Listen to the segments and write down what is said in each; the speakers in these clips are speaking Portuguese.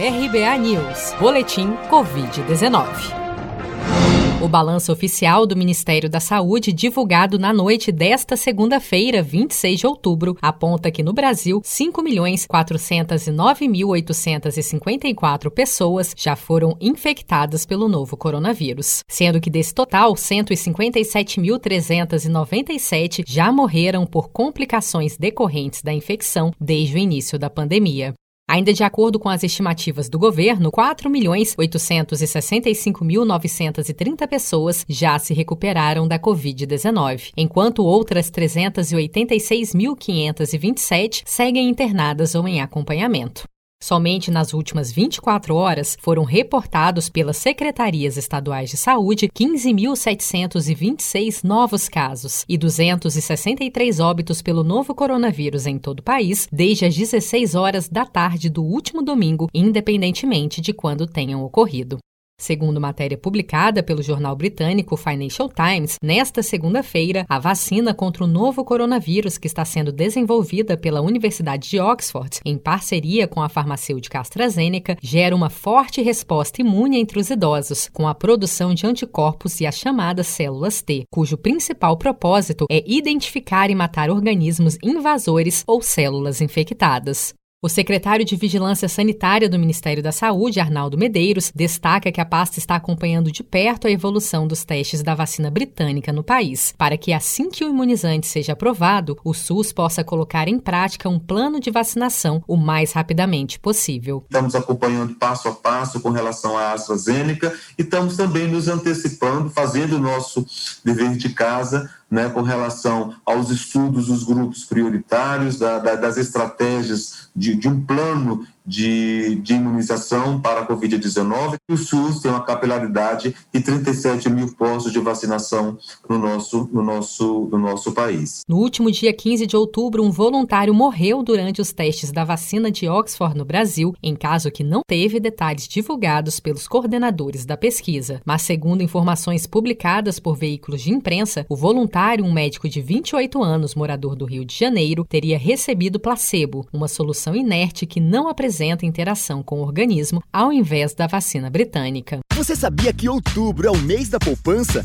RBA News, Boletim Covid-19. O balanço oficial do Ministério da Saúde, divulgado na noite desta segunda-feira, 26 de outubro, aponta que no Brasil, 5.409.854 pessoas já foram infectadas pelo novo coronavírus, sendo que desse total, 157.397 já morreram por complicações decorrentes da infecção desde o início da pandemia. Ainda de acordo com as estimativas do governo, 4.865.930 pessoas já se recuperaram da Covid-19, enquanto outras 386.527 seguem internadas ou em acompanhamento. Somente nas últimas 24 horas foram reportados pelas secretarias estaduais de saúde 15.726 novos casos e 263 óbitos pelo novo coronavírus em todo o país desde as 16 horas da tarde do último domingo, independentemente de quando tenham ocorrido. Segundo matéria publicada pelo jornal britânico Financial Times, nesta segunda-feira, a vacina contra o novo coronavírus que está sendo desenvolvida pela Universidade de Oxford, em parceria com a farmacêutica AstraZeneca, gera uma forte resposta imune entre os idosos, com a produção de anticorpos e as chamadas células T, cujo principal propósito é identificar e matar organismos invasores ou células infectadas. O secretário de Vigilância Sanitária do Ministério da Saúde, Arnaldo Medeiros, destaca que a pasta está acompanhando de perto a evolução dos testes da vacina britânica no país, para que assim que o imunizante seja aprovado, o SUS possa colocar em prática um plano de vacinação o mais rapidamente possível. Estamos acompanhando passo a passo com relação à AstraZeneca e estamos também nos antecipando, fazendo o nosso dever de casa né, com relação aos estudos dos grupos prioritários, da, da, das estratégias de, de, um plano de, de imunização para a Covid-19. O SUS tem uma capilaridade de 37 mil postos de vacinação no nosso, no, nosso, no nosso país. No último dia 15 de outubro, um voluntário morreu durante os testes da vacina de Oxford no Brasil, em caso que não teve detalhes divulgados pelos coordenadores da pesquisa. Mas, segundo informações publicadas por veículos de imprensa, o voluntário, um médico de 28 anos, morador do Rio de Janeiro, teria recebido placebo, uma solução inerte que não apresenta apresenta interação com o organismo ao invés da vacina britânica. Você sabia que outubro é o mês da poupança?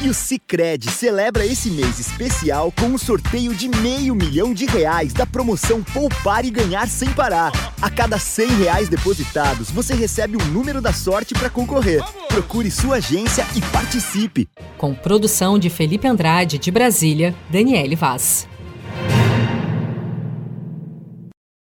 E o Cicred celebra esse mês especial com um sorteio de meio milhão de reais da promoção Poupar e Ganhar Sem Parar. A cada 100 reais depositados, você recebe um número da sorte para concorrer. Procure sua agência e participe. Com produção de Felipe Andrade, de Brasília, Daniele Vaz.